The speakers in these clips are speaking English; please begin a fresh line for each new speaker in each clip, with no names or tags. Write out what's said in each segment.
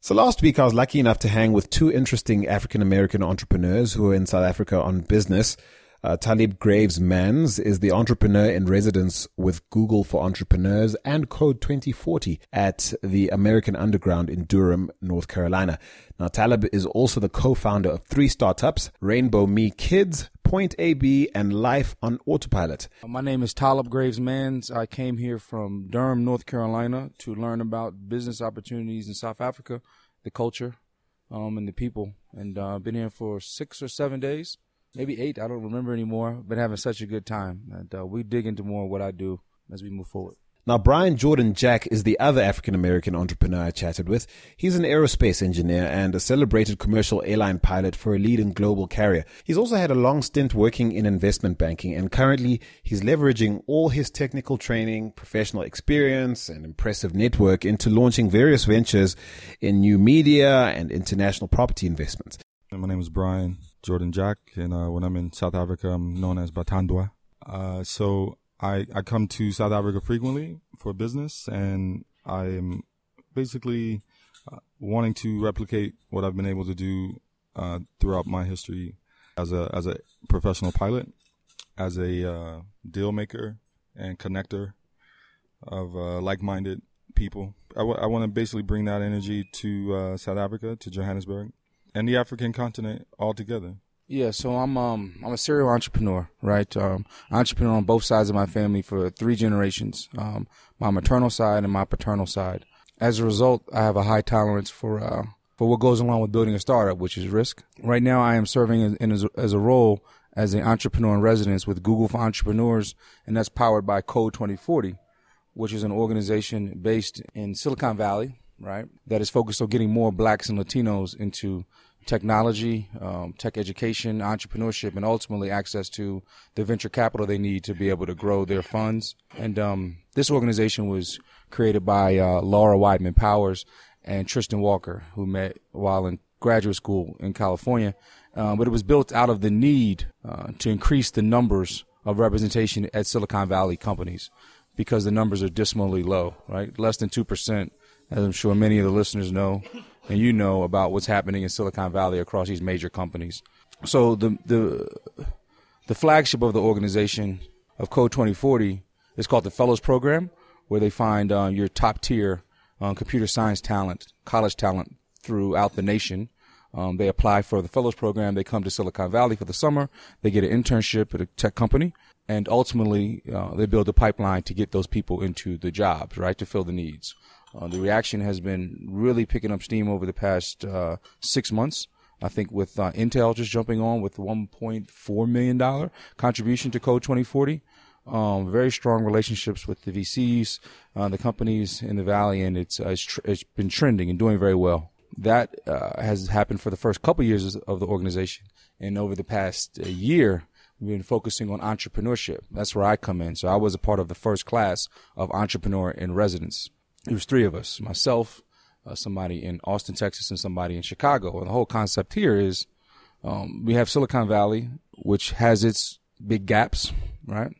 So last week I was lucky enough to hang with two interesting African American entrepreneurs who are in South Africa on business. Uh, Talib Graves Manns is the entrepreneur in residence with Google for Entrepreneurs and Code 2040 at the American Underground in Durham, North Carolina. Now, Talib is also the co-founder of three startups, Rainbow Me Kids, Point AB, and Life on Autopilot.
My name is Talib Graves Manns. I came here from Durham, North Carolina to learn about business opportunities in South Africa, the culture, um, and the people. And I've uh, been here for six or seven days maybe eight. I don't remember anymore. Been having such a good time, and uh, we dig into more of what I do as we move forward.
Now, Brian Jordan Jack is the other African American entrepreneur I chatted with. He's an aerospace engineer and a celebrated commercial airline pilot for a leading global carrier. He's also had a long stint working in investment banking, and currently he's leveraging all his technical training, professional experience, and impressive network into launching various ventures in new media and international property investments.
My name is Brian Jordan Jack, and uh, when I'm in South Africa, I'm known as Batandwa. Uh, so I, I come to South Africa frequently for business, and I am basically uh, wanting to replicate what I've been able to do uh, throughout my history as a as a professional pilot, as a uh, deal maker and connector of uh, like-minded people. I, w- I want to basically bring that energy to South Africa, to Johannesburg, and the African continent altogether.
Yeah, so I'm um I'm a serial entrepreneur, right? Um, entrepreneur on both sides of my family for three generations, um, my maternal side and my paternal side. As a result, I have a high tolerance for uh, for what goes along with building a startup, which is risk. Right now, I am serving in, as, as a role as an entrepreneur in residence with Google for Entrepreneurs, and that's powered by Code 2040, which is an organization based in Silicon Valley, right? That is focused on getting more blacks and Latinos into technology, um, tech education, entrepreneurship, and ultimately access to the venture capital they need to be able to grow their funds. And um, this organization was created by uh, Laura Weidman Powers and Tristan Walker, who met while in graduate school in California. Um, but it was built out of the need uh, to increase the numbers of representation at Silicon Valley companies because the numbers are dismally low, right? Less than 2%, as I'm sure many of the listeners know and you know about what's happening in Silicon Valley across these major companies. So the the the flagship of the organization of Code 2040 is called the Fellows Program, where they find uh, your top tier um, computer science talent, college talent throughout the nation. Um, they apply for the Fellows Program. They come to Silicon Valley for the summer. They get an internship at a tech company, and ultimately uh, they build a pipeline to get those people into the jobs, right, to fill the needs. Uh, the reaction has been really picking up steam over the past uh, six months. I think with uh, Intel just jumping on with 1.4 million dollar contribution to Code 2040. Um, very strong relationships with the VCs, uh, the companies in the valley, and it's uh, it's, tr- it's been trending and doing very well. That uh, has happened for the first couple years of the organization, and over the past year, we've been focusing on entrepreneurship. That's where I come in. So I was a part of the first class of entrepreneur in residence it was three of us myself uh, somebody in austin texas and somebody in chicago. And the whole concept here is um, we have silicon valley which has its big gaps right?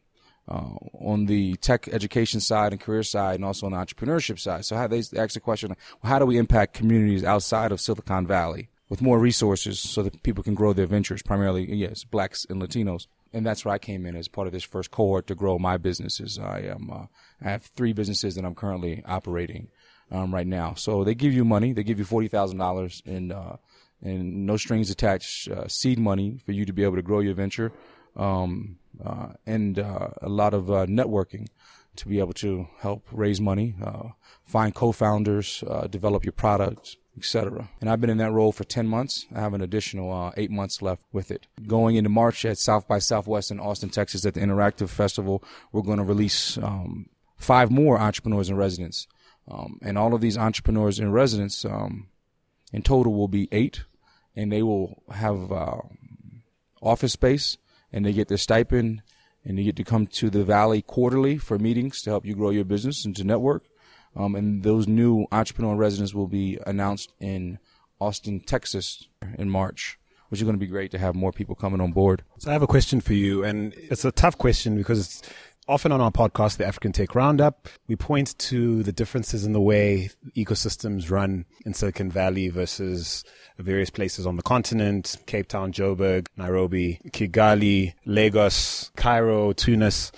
Uh, on the tech education side and career side and also on the entrepreneurship side. So how they ask the question well, how do we impact communities outside of silicon valley with more resources so that people can grow their ventures? Primarily yes blacks and latinos and that's where I came in as part of this first cohort to grow my businesses. I am uh, I have three businesses that I'm currently operating um, right now. So they give you money. They give you forty thousand dollars in uh, and no strings attached uh, seed money for you to be able to grow your venture, um, uh, and uh, a lot of uh, networking to be able to help raise money, find co-founders, develop your products etc. And I've been in that role for 10 months. I have an additional uh, eight months left with it. Going into March at South by Southwest in Austin, Texas, at the Interactive Festival, we're going to release um, five more entrepreneurs in residence. Um, and all of these entrepreneurs in residence, um, in total, will be eight, and they will have uh, office space, and they get their stipend, and they get to come to the Valley quarterly for meetings to help you grow your business and to network. Um, and those new entrepreneur residents will be announced in Austin, Texas in March, which is going to be great to have more people coming on board.
So I have a question for you, and it's a tough question because Often on our podcast, the African Tech Roundup, we point to the differences in the way ecosystems run in Silicon Valley versus various places on the continent, Cape Town, Joburg, Nairobi, Kigali, Lagos, Cairo, Tunis.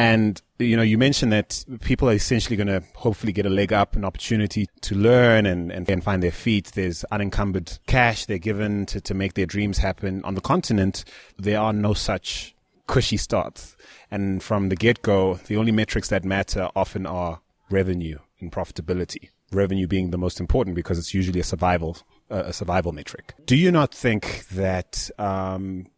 And, you know, you mentioned that people are essentially going to hopefully get a leg up, an opportunity to learn and, and, and find their feet. There's unencumbered cash they're given to, to make their dreams happen. On the continent, there are no such cushy starts. And from the get go, the only metrics that matter often are revenue and profitability. Revenue being the most important because it's usually a survival uh, a survival metric. Do you not think that um,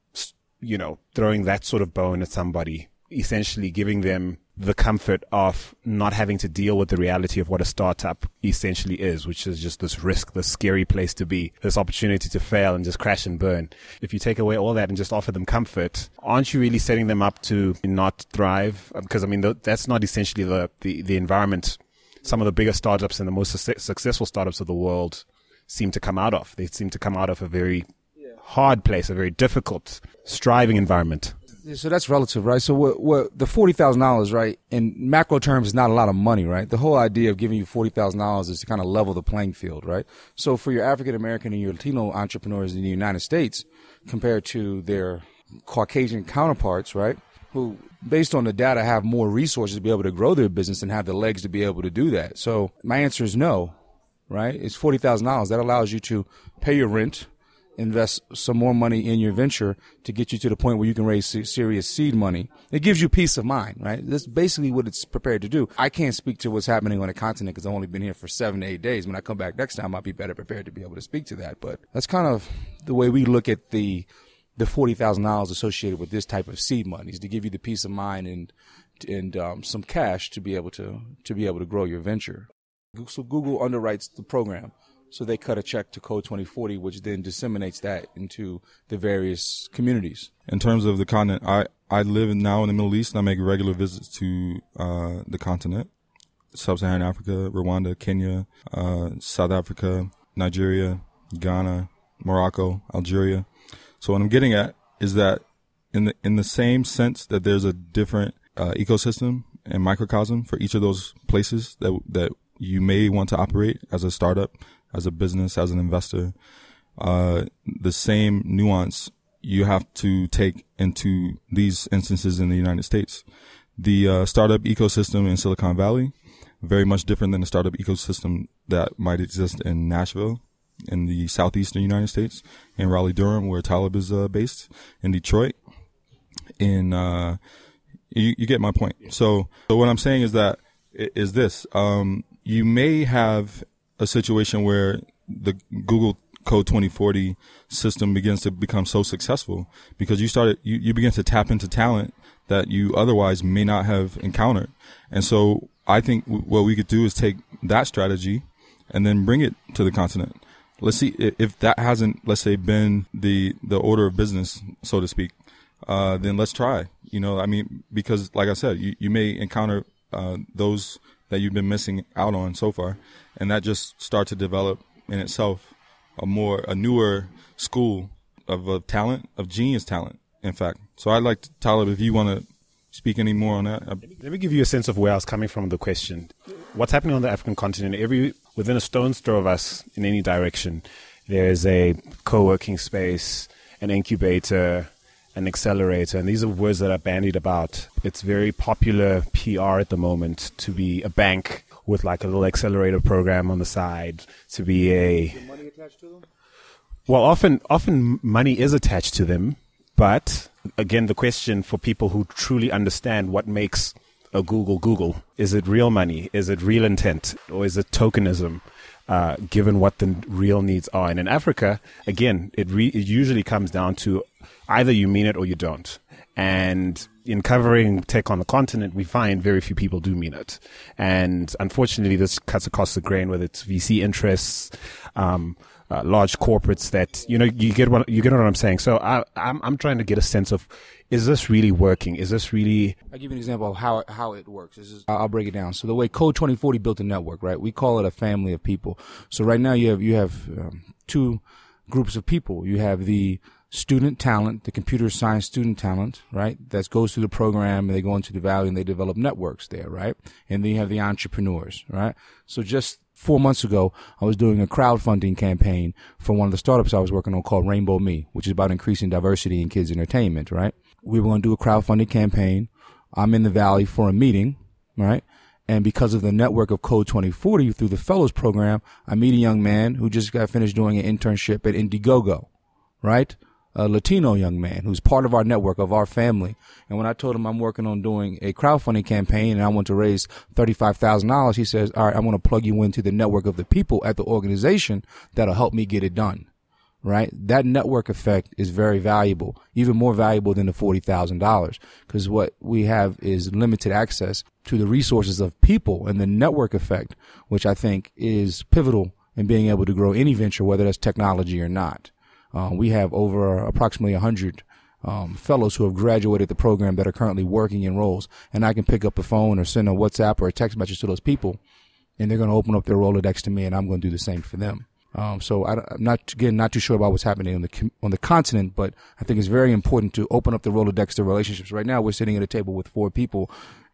you know throwing that sort of bone at somebody, essentially giving them the comfort of not having to deal with the reality of what a startup essentially is, which is just this risk, this scary place to be, this opportunity to fail and just crash and burn. If you take away all that and just offer them comfort, aren't you really setting them up to not thrive? Um, because I mean, that's not essentially the, the, the environment some of the biggest startups and the most su- successful startups of the world seem to come out of. They seem to come out of a very hard place, a very difficult, striving environment.
So that's relative, right? So what, what the forty thousand dollars, right? In macro terms, is not a lot of money, right? The whole idea of giving you forty thousand dollars is to kind of level the playing field, right? So for your African American and your Latino entrepreneurs in the United States, compared to their Caucasian counterparts, right? Who, based on the data, have more resources to be able to grow their business and have the legs to be able to do that. So my answer is no, right? It's forty thousand dollars. That allows you to pay your rent, invest some more money in your venture to get you to the point where you can raise serious seed money. It gives you peace of mind, right? That's basically what it's prepared to do. I can't speak to what's happening on the continent because I've only been here for seven to eight days. When I come back next time, I'll be better prepared to be able to speak to that. But that's kind of the way we look at the the forty thousand dollars associated with this type of seed money is to give you the peace of mind and and um, some cash to be able to to be able to grow your venture. So Google underwrites the program. So they cut a check to Code 2040, which then disseminates that into the various communities.
In terms of the continent, I, I live now in the Middle East and I make regular visits to uh, the continent. Sub-Saharan Africa, Rwanda, Kenya, uh, South Africa, Nigeria, Ghana, Morocco, Algeria. So what I'm getting at is that in the in the same sense that there's a different uh, ecosystem and microcosm for each of those places that that you may want to operate as a startup, as a business, as an investor, uh, the same nuance you have to take into these instances in the United States. The uh, startup ecosystem in Silicon Valley, very much different than the startup ecosystem that might exist in Nashville, in the southeastern United States, in Raleigh Durham, where Talib is uh, based, in Detroit. In uh, you, you, get my point. So, so what I'm saying is that is this: um, you may have a situation where the Google Code 2040 system begins to become so successful because you started, you, you begin to tap into talent that you otherwise may not have encountered. And so I think w- what we could do is take that strategy and then bring it to the continent. Let's see if that hasn't, let's say, been the, the order of business, so to speak. Uh, then let's try. You know, I mean, because like I said, you, you may encounter, uh, those that you've been missing out on so far, and that just start to develop in itself a more a newer school of uh, talent of genius talent. In fact, so I'd like to, Talib, if you want to speak any more on that.
Let me give you a sense of where I was coming from. The question: What's happening on the African continent? Every within a stone's throw of us, in any direction, there is a co-working space, an incubator, an accelerator, and these are words that are bandied about. It's very popular PR at the moment to be a bank with like a little accelerator program on the side, to be a. money attached to them? Well, often, often money is attached to them, but again, the question for people who truly understand what makes a Google Google is it real money? Is it real intent? Or is it tokenism? Uh, given what the real needs are. And in Africa, again, it, re- it usually comes down to either you mean it or you don't. And in covering tech on the continent, we find very few people do mean it. And unfortunately, this cuts across the grain, whether it's VC interests, um, uh, large corporates that, you know, you get what, you get what I'm saying. So I, I'm, I'm trying to get a sense of, is this really working? Is this really?
I'll give you an example of how, how it works. This is, I'll break it down. So the way Code 2040 built a network, right? We call it a family of people. So right now you have, you have um, two groups of people. You have the student talent, the computer science student talent, right? That goes through the program and they go into the valley and they develop networks there, right? And then you have the entrepreneurs, right? So just four months ago, I was doing a crowdfunding campaign for one of the startups I was working on called Rainbow Me, which is about increasing diversity in kids entertainment, right? We were going to do a crowdfunding campaign. I'm in the valley for a meeting, right? And because of the network of Code 2040 through the fellows program, I meet a young man who just got finished doing an internship at Indiegogo, right? A Latino young man who's part of our network of our family. And when I told him I'm working on doing a crowdfunding campaign and I want to raise $35,000, he says, all right, I'm going to plug you into the network of the people at the organization that'll help me get it done. Right? That network effect is very valuable, even more valuable than the $40,000 because what we have is limited access to the resources of people and the network effect, which I think is pivotal in being able to grow any venture, whether that's technology or not. Um, we have over approximately 100 um, fellows who have graduated the program that are currently working in roles. And I can pick up the phone or send a WhatsApp or a text message to those people, and they're going to open up their Rolodex to me, and I'm going to do the same for them. Um, so I, am not again not too sure about what's happening on the on the continent, but I think it's very important to open up the Rolodex to relationships. Right now, we're sitting at a table with four people,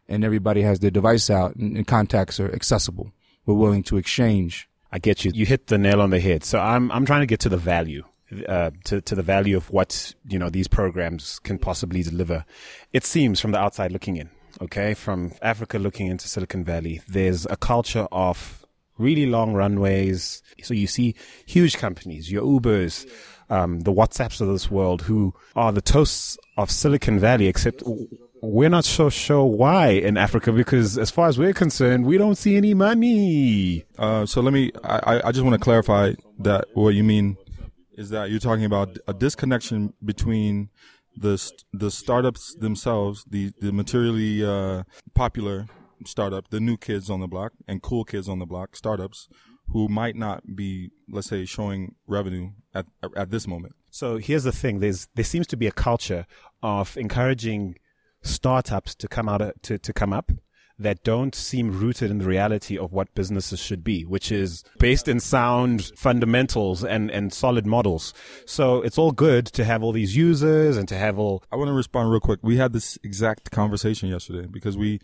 and everybody has their device out, and, and contacts are accessible. We're willing to exchange.
I get you. You hit the nail on the head. So I'm I'm trying to get to the value uh, to to the value of what you know these programs can possibly deliver. It seems from the outside looking in, okay, from Africa looking into Silicon Valley, there's a culture of really long runways. So you see huge companies, your Ubers, um, the WhatsApps of this world, who are the toasts of Silicon Valley, except we're not so sure why in Africa because, as far as we're concerned, we don't see any money.
Uh, so let me. I, I just want to clarify that what you mean is that you're talking about a disconnection between the the startups themselves, the the materially uh, popular startup, the new kids on the block, and cool kids on the block startups who might not be, let's say, showing revenue at at this moment.
So here's the thing: there's there seems to be a culture of encouraging startups to come out to to come up that don't seem rooted in the reality of what businesses should be, which is based in sound fundamentals and, and solid models. So it's all good to have all these users and to have all.
I want to respond real quick. We had this exact conversation yesterday because we,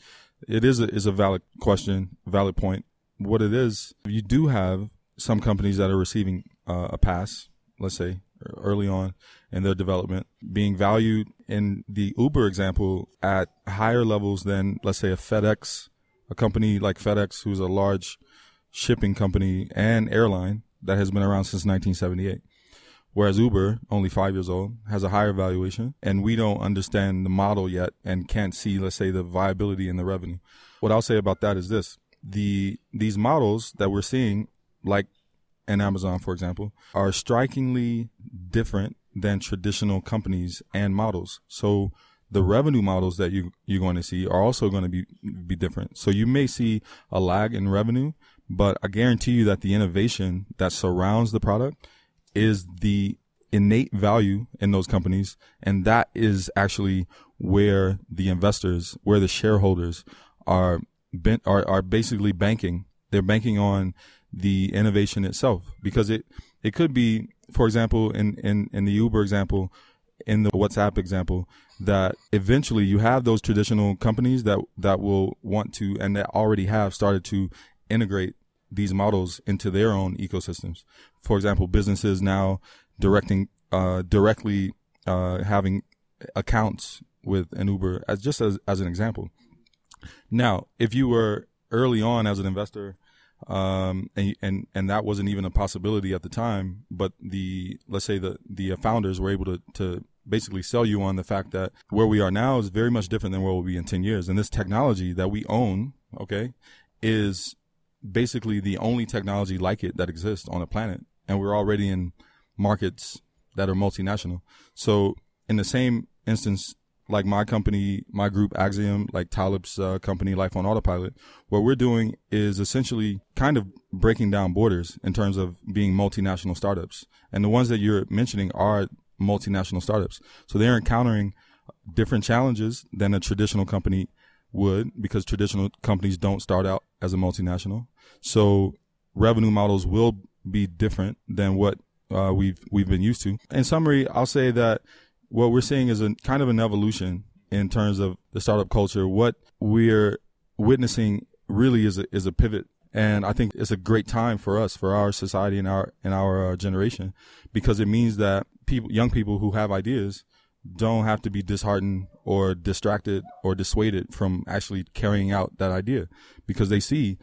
it is a, is a valid question, valid point. What it is, you do have some companies that are receiving uh, a pass, let's say early on in their development, being valued in the Uber example at higher levels than, let's say, a FedEx, a company like FedEx, who's a large shipping company and airline that has been around since 1978. Whereas Uber, only five years old, has a higher valuation, and we don't understand the model yet and can't see, let's say, the viability and the revenue. What I'll say about that is this: the these models that we're seeing, like and Amazon, for example, are strikingly different than traditional companies and models. So the revenue models that you you're going to see are also going to be be different. So you may see a lag in revenue, but I guarantee you that the innovation that surrounds the product is the innate value in those companies, and that is actually where the investors, where the shareholders are bent, are are basically banking. They're banking on the innovation itself because it it could be for example in in in the Uber example in the WhatsApp example that eventually you have those traditional companies that that will want to and that already have started to integrate these models into their own ecosystems. For example, businesses now directing uh, directly uh, having accounts with an Uber as just as as an example. Now, if you were early on as an investor um, and, and and that wasn't even a possibility at the time. But the let's say the the founders were able to to basically sell you on the fact that where we are now is very much different than where we'll be in ten years, and this technology that we own, okay, is basically the only technology like it that exists on the planet, and we're already in markets that are multinational. So in the same instance like my company, my group Axiom, like Talib's uh, company, Life on Autopilot, what we're doing is essentially kind of breaking down borders in terms of being multinational startups. And the ones that you're mentioning are multinational startups. So they're encountering different challenges than a traditional company would because traditional companies don't start out as a multinational. So revenue models will be different than what uh, we've we've been used to. In summary, I'll say that what we're seeing is a kind of an evolution in terms of the startup culture. What we're witnessing really is a, is a pivot. And I think it's a great time for us, for our society and our, and our uh, generation, because it means that people, young people who have ideas don't have to be disheartened or distracted or dissuaded from actually carrying out that idea because they see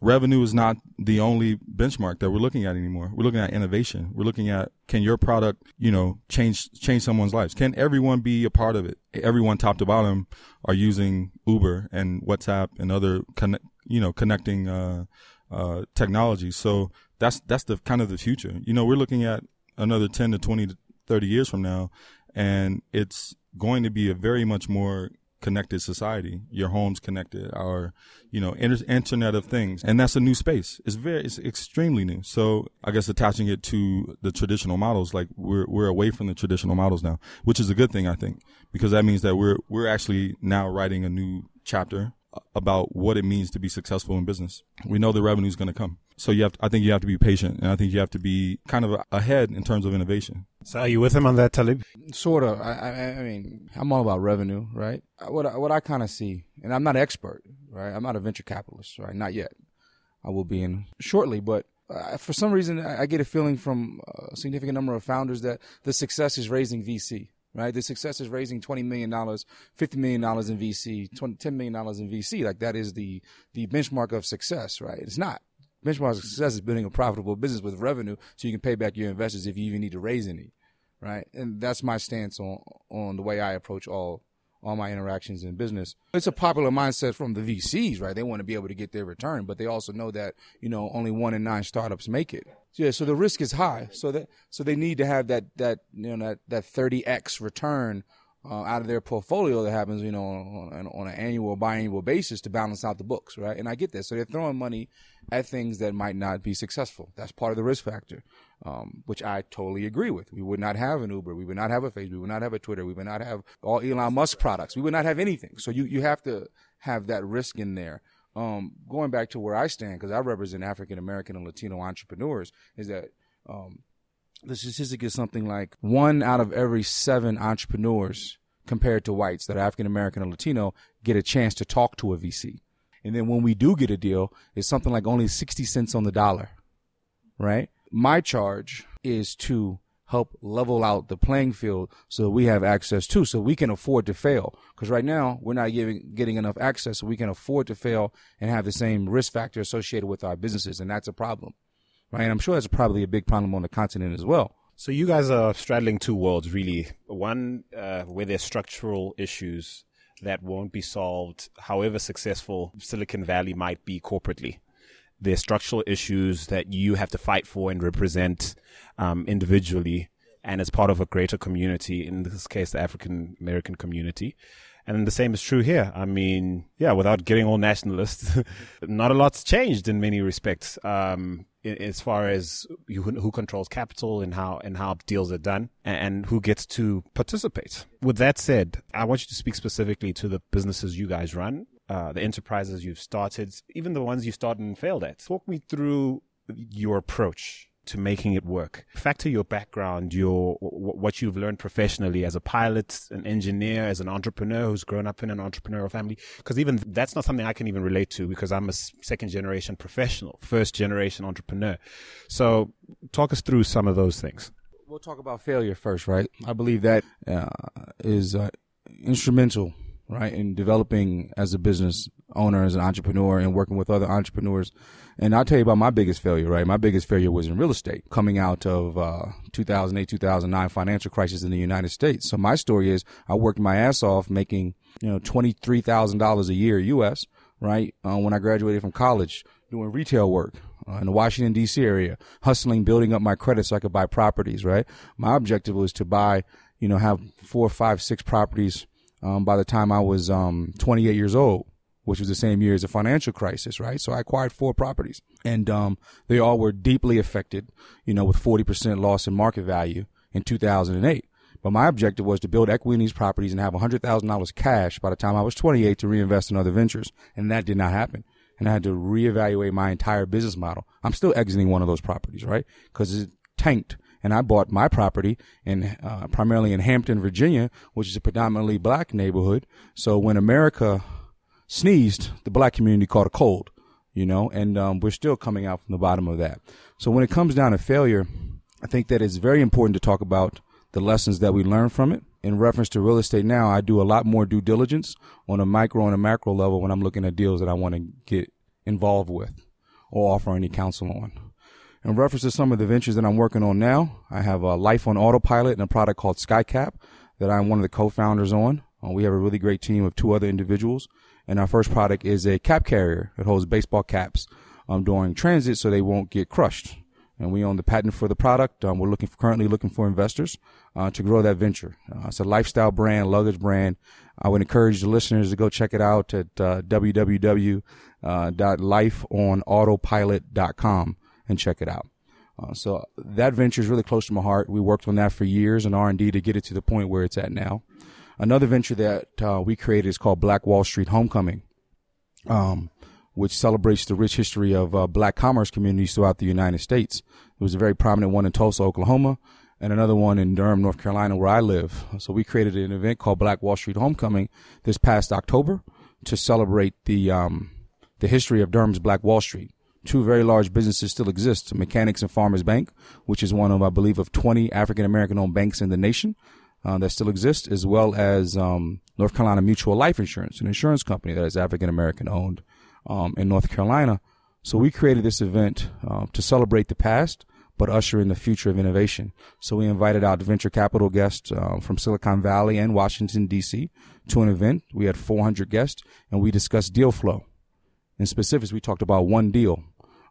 revenue is not the only benchmark that we're looking at anymore. We're looking at innovation. We're looking at can your product, you know, change change someone's lives? Can everyone be a part of it? Everyone top to bottom are using Uber and WhatsApp and other connect, you know, connecting uh, uh, technologies. So that's that's the kind of the future. You know, we're looking at another 10 to 20 to 30 years from now and it's going to be a very much more connected society. Your home's connected, our, you know, inter- internet of things. And that's a new space. It's very, it's extremely new. So I guess attaching it to the traditional models, like we're, we're away from the traditional models now, which is a good thing, I think, because that means that we're, we're actually now writing a new chapter about what it means to be successful in business. We know the revenue is going to come. So you have, to, I think you have to be patient and I think you have to be kind of ahead in terms of innovation.
So are you with him on that, Talib?
Sort of. I, I, I mean, I'm all about revenue, right? What, I, what I kind of see, and I'm not an expert, right? I'm not a venture capitalist, right? Not yet. I will be in shortly, but uh, for some reason, I get a feeling from a significant number of founders that the success is raising VC right? The success is raising $20 million, $50 million in VC, $10 million in VC. Like that is the, the benchmark of success, right? It's not. Benchmark of success is building a profitable business with revenue so you can pay back your investors if you even need to raise any, right? And that's my stance on, on the way I approach all all my interactions in business. It's a popular mindset from the VCs, right? They want to be able to get their return, but they also know that, you know, only one in nine startups make it. Yeah, so the risk is high. So that so they need to have that that you know that that 30x return uh, out of their portfolio that happens, you know, on, on, an annual biannual basis to balance out the books, right? And I get that. So they're throwing money at things that might not be successful. That's part of the risk factor, um, which I totally agree with. We would not have an Uber. We would not have a Facebook. We would not have a Twitter. We would not have all Elon Musk products. We would not have anything. So you, you have to have that risk in there. Um, going back to where I stand, because I represent African American and Latino entrepreneurs, is that um, the statistic is something like one out of every seven entrepreneurs compared to whites that are African American or Latino get a chance to talk to a VC. And then when we do get a deal, it's something like only 60 cents on the dollar, right? My charge is to help level out the playing field so we have access to, so we can afford to fail. Because right now we're not giving, getting enough access so we can afford to fail and have the same risk factor associated with our businesses. And that's a problem right? And I'm sure that's probably a big problem on the continent as well.
So you guys are straddling two worlds, really. One uh, where there's structural issues that won't be solved, however successful Silicon Valley might be corporately. There's structural issues that you have to fight for and represent um, individually and as part of a greater community, in this case, the African American community. And the same is true here. I mean, yeah, without getting all nationalist, not a lot's changed in many respects. Um, as far as who, who, controls capital and how and how deals are done and, who gets to participate. With that said, I want you to speak specifically to the businesses you guys run, uh, the enterprises you've started, even the ones you started and failed at. Talk me through your approach to making it work. Factor your background, your what you've learned professionally as a pilot, an engineer, as an entrepreneur who's grown up in an entrepreneurial family. Because even that's not something I can even relate to because I'm a second generation professional, first generation entrepreneur. So talk us through some of those things.
We'll talk about failure first, right? I believe that uh, is uh, instrumental right? And developing as a business owner, as an entrepreneur, and working with other entrepreneurs. And I'll tell you about my biggest failure, right? My biggest failure was in real estate coming out of uh, 2008, 2009 financial crisis in the United States. So my story is I worked my ass off making, you know, $23,000 a year US, right? Uh, when I graduated from college, doing retail work. Uh, in the Washington D.C. area, hustling, building up my credit so I could buy properties. Right. My objective was to buy, you know, have four, five, six properties um, by the time I was um, 28 years old, which was the same year as the financial crisis, right? So I acquired four properties, and um, they all were deeply affected, you know, with 40% loss in market value in 2008. But my objective was to build equity in these properties and have $100,000 cash by the time I was 28 to reinvest in other ventures, and that did not happen. And I had to reevaluate my entire business model. I'm still exiting one of those properties, right? Because it tanked and I bought my property in uh, primarily in Hampton, Virginia, which is a predominantly black neighborhood. So when America sneezed, the black community caught a cold, you know, and um, we're still coming out from the bottom of that. So when it comes down to failure, I think that it's very important to talk about the lessons that we learn from it. In reference to real estate now, I do a lot more due diligence on a micro and a macro level when I'm looking at deals that I want to get involved with or offer any counsel on. In reference to some of the ventures that I'm working on now, I have a Life on Autopilot and a product called SkyCap that I'm one of the co-founders on. Uh, we have a really great team of two other individuals. And our first product is a cap carrier. that holds baseball caps um, during transit so they won't get crushed and we own the patent for the product. Um, we're looking for, currently looking for investors uh, to grow that venture. Uh, it's a lifestyle brand, luggage brand. I would encourage the listeners to go check it out at uh, www.lifeonautopilot.com and check it out. Uh, so that venture is really close to my heart. We worked on that for years in R&D to get it to the point where it's at now. Another venture that uh, we created is called Black Wall Street Homecoming. Um, which celebrates the rich history of uh, black commerce communities throughout the United States. There was a very prominent one in Tulsa, Oklahoma, and another one in Durham, North Carolina, where I live. So we created an event called Black Wall Street Homecoming this past October to celebrate the um, the history of Durham's Black Wall Street. Two very large businesses still exist: Mechanics and Farmers Bank, which is one of, I believe, of 20 African American owned banks in the nation. Uh, that still exist, as well as um, North Carolina Mutual Life Insurance, an insurance company that is African American owned um, in North Carolina. So we created this event uh, to celebrate the past, but usher in the future of innovation. So we invited out venture capital guests uh, from Silicon Valley and Washington D.C. to an event. We had 400 guests, and we discussed deal flow. In specifics, we talked about one deal,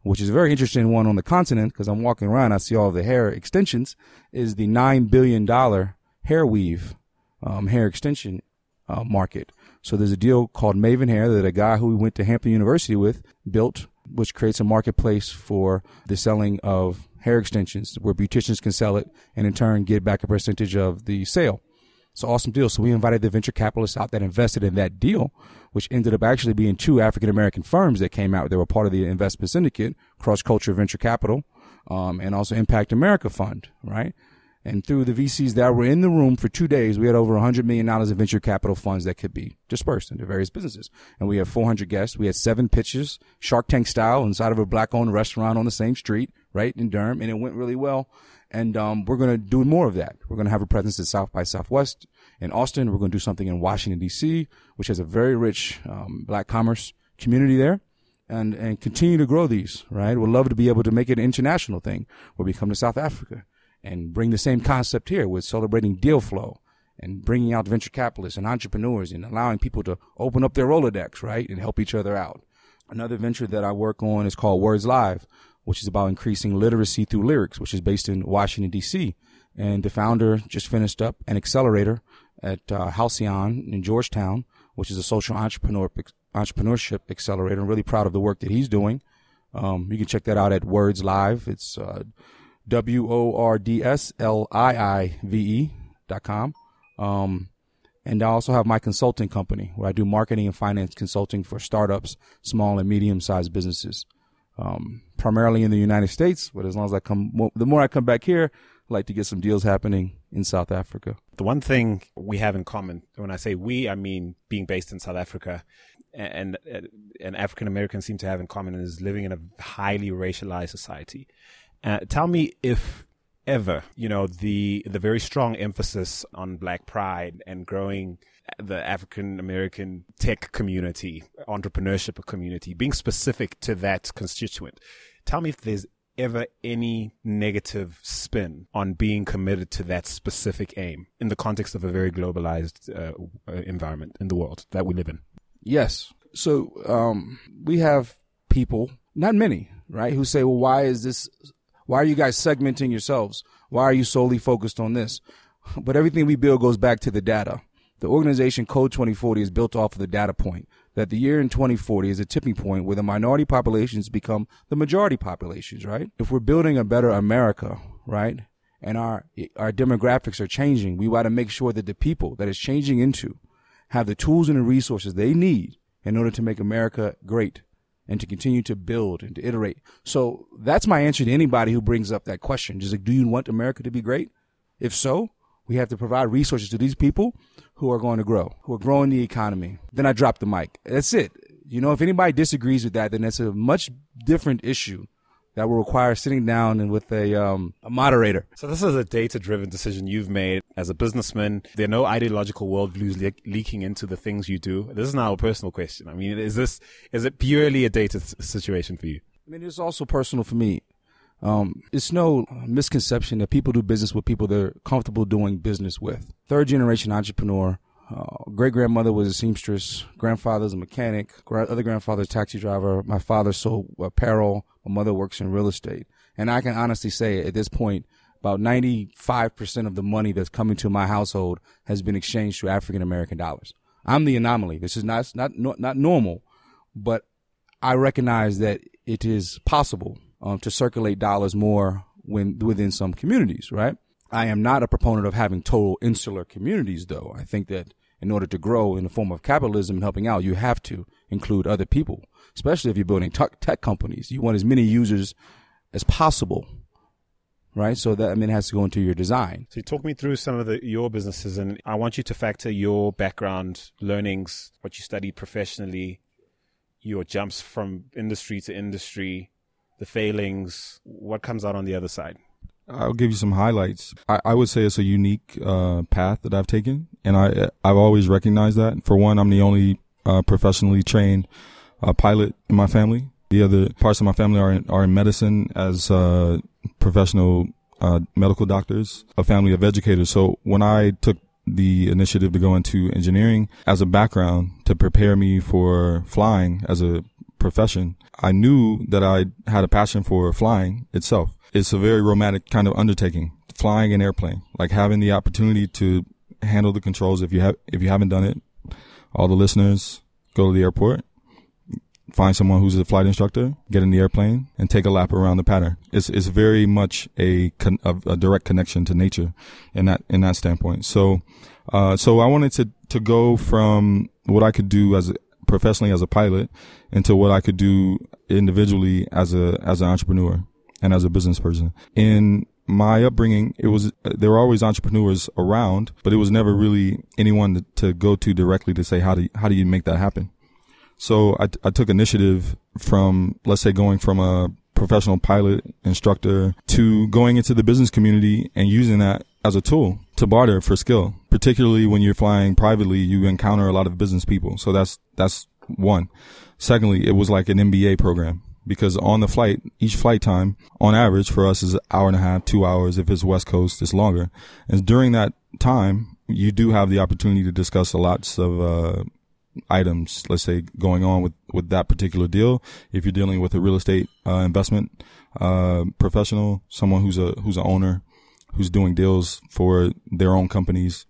which is a very interesting one on the continent because I'm walking around, I see all the hair extensions. Is the nine billion dollar hair weave um, hair extension uh, market. So there's a deal called Mayvenn Hair that a guy who we went to Hampton University with built, which creates a marketplace for the selling of hair extensions where beauticians can sell it and in turn get back a percentage of the sale. It's an awesome deal. So we invited the venture capitalists out that invested in that deal, which ended up actually being two African American firms that came out. They were part of the investment syndicate, Cross Culture Venture Capital, um, and also Impact America Fund, right? And through the VCs that were in the room for two days, we had over $100 million in venture capital funds that could be dispersed into various businesses. And we had 400 guests. We had seven pitches, Shark Tank style, inside of a black owned restaurant on the same street, right, in Durham. And it went really well. And um, we're going to do more of that. We're going to have a presence at South by Southwest in Austin. We're going to do something in Washington, D.C., which has a very rich um, black commerce community there and and continue to grow these. Right, we'd love to be able to make it an international thing where we come to South Africa and bring the same concept here with celebrating deal flow and bringing out venture capitalists and entrepreneurs and allowing people to open up their Rolodex, right, and help each other out. Another venture that I work on is called Words Live, which is about increasing literacy through lyrics, which is based in Washington, D.C. And the founder just finished up an accelerator at uh, Halcyon in Georgetown, which is a social entrepreneur entrepreneurship accelerator. I'm really proud of the work that he's doing. Um, you can check that out at Words Live. It's uh, W O R D S L I I V E dot com. Um, and I also have my consulting company where I do marketing and finance consulting for startups, small and medium sized businesses. Um, primarily in the United States, but as long as I come, the more I come back here, I like to get some deals happening in South Africa.
The one thing we have in common, when I say we, I mean being based in South Africa, and and African Americans seem to have in common is living in a highly racialized society. Uh, tell me if ever, you know, the the very strong emphasis on Black pride and growing the African American tech community, entrepreneurship community, being specific to that constituent. Tell me if there's ever any negative spin on being committed to that specific aim in the context of a very globalized uh, uh environment in the world that we live in.
Yes. So um, we have people, not many, right, who say, well, why is this why are you guys segmenting yourselves? Why are you solely focused on this? But everything we build goes back to the data. The organization Code 2040 is built off of the data point that the year in 2040 is a tipping point where the minority populations become the majority populations, right? If we're building a better America, right? And our, our demographics are changing, we want to make sure that the people that it's changing into have the tools and the resources they need in order to make America great and to continue to build and to iterate. So that's my answer to anybody who brings up that question. Just like, do you want America to be great? If so, we have to provide resources to these people who are going to grow, who are growing the economy. Then I drop the mic. That's it. You know, if anybody disagrees with that, then that's a much different issue that will require sitting down and with a, um, a moderator.
So this is a data-driven decision you've made as a businessman. There are no ideological worldviews le- leaking into the things you do. This is now a personal question. I mean, is this is it purely a data situation for you?
I mean, it's also personal for me. Um, it's no misconception that people do business with people they're comfortable doing business with. Third generation entrepreneur. Uh, great grandmother was a seamstress. Grandfather's a mechanic. other grandfather's taxi driver. My father sold apparel. My mother works in real estate. And I can honestly say at this point, about 95% of the money that's coming to my household has been exchanged to African American dollars. I'm the anomaly. This is not, not, not normal, but I recognize that it is possible um, to circulate dollars more when within some communities, right? I am not a proponent of having total insular communities, though. I think that in order to grow in the form of capitalism and helping out, you have to include other people, especially if you're building tech companies. You want as many users as possible, right? So that I mean, it has to go into your design.
So you talk me through some of the, your businesses, and I want you to factor your background, learnings, what you studied professionally, your jumps from industry to industry, the failings, what comes out on the other side?
I'll give you some highlights. I, I would say it's a unique uh, path that I've taken, and I I've always recognized that. For one, I'm the only uh, professionally trained uh, pilot in my family. The other parts of my family are in, are in medicine as uh, professional uh, medical doctors, a family of educators. So when I took the initiative to go into engineering as a background to prepare me for flying as a profession, I knew that I had a passion for flying itself. It's a very romantic kind of undertaking, flying an airplane, like having the opportunity to handle the controls. If you have, if you haven't done it, all the listeners go to the airport, find someone who's a flight instructor, get in the airplane and take a lap around the pattern. It's, it's very much a, a direct connection to nature in that, in that standpoint. So, uh, so I wanted to, to go from what I could do as a, professionally as a pilot into what I could do individually as a as an entrepreneur and as a business person. In my upbringing, it was there were always entrepreneurs around, but it was never really anyone to, to go to directly to say how do you, how do you make that happen. So I, I took initiative from let's say going from a professional pilot instructor to going into the business community and using that as a tool to barter for skill. Particularly when you're flying privately, you encounter a lot of business people. So that's, that's one. Secondly, it was like an MBA program because on the flight, each flight time on average for us is an hour and a half, two hours. If it's West Coast, it's longer. And during that time, you do have the opportunity to discuss a lots of, uh, items, let's say going on with, with that particular deal. If you're dealing with a real estate, uh, investment, uh, professional, someone who's a, who's an owner, who's doing deals for their own companies.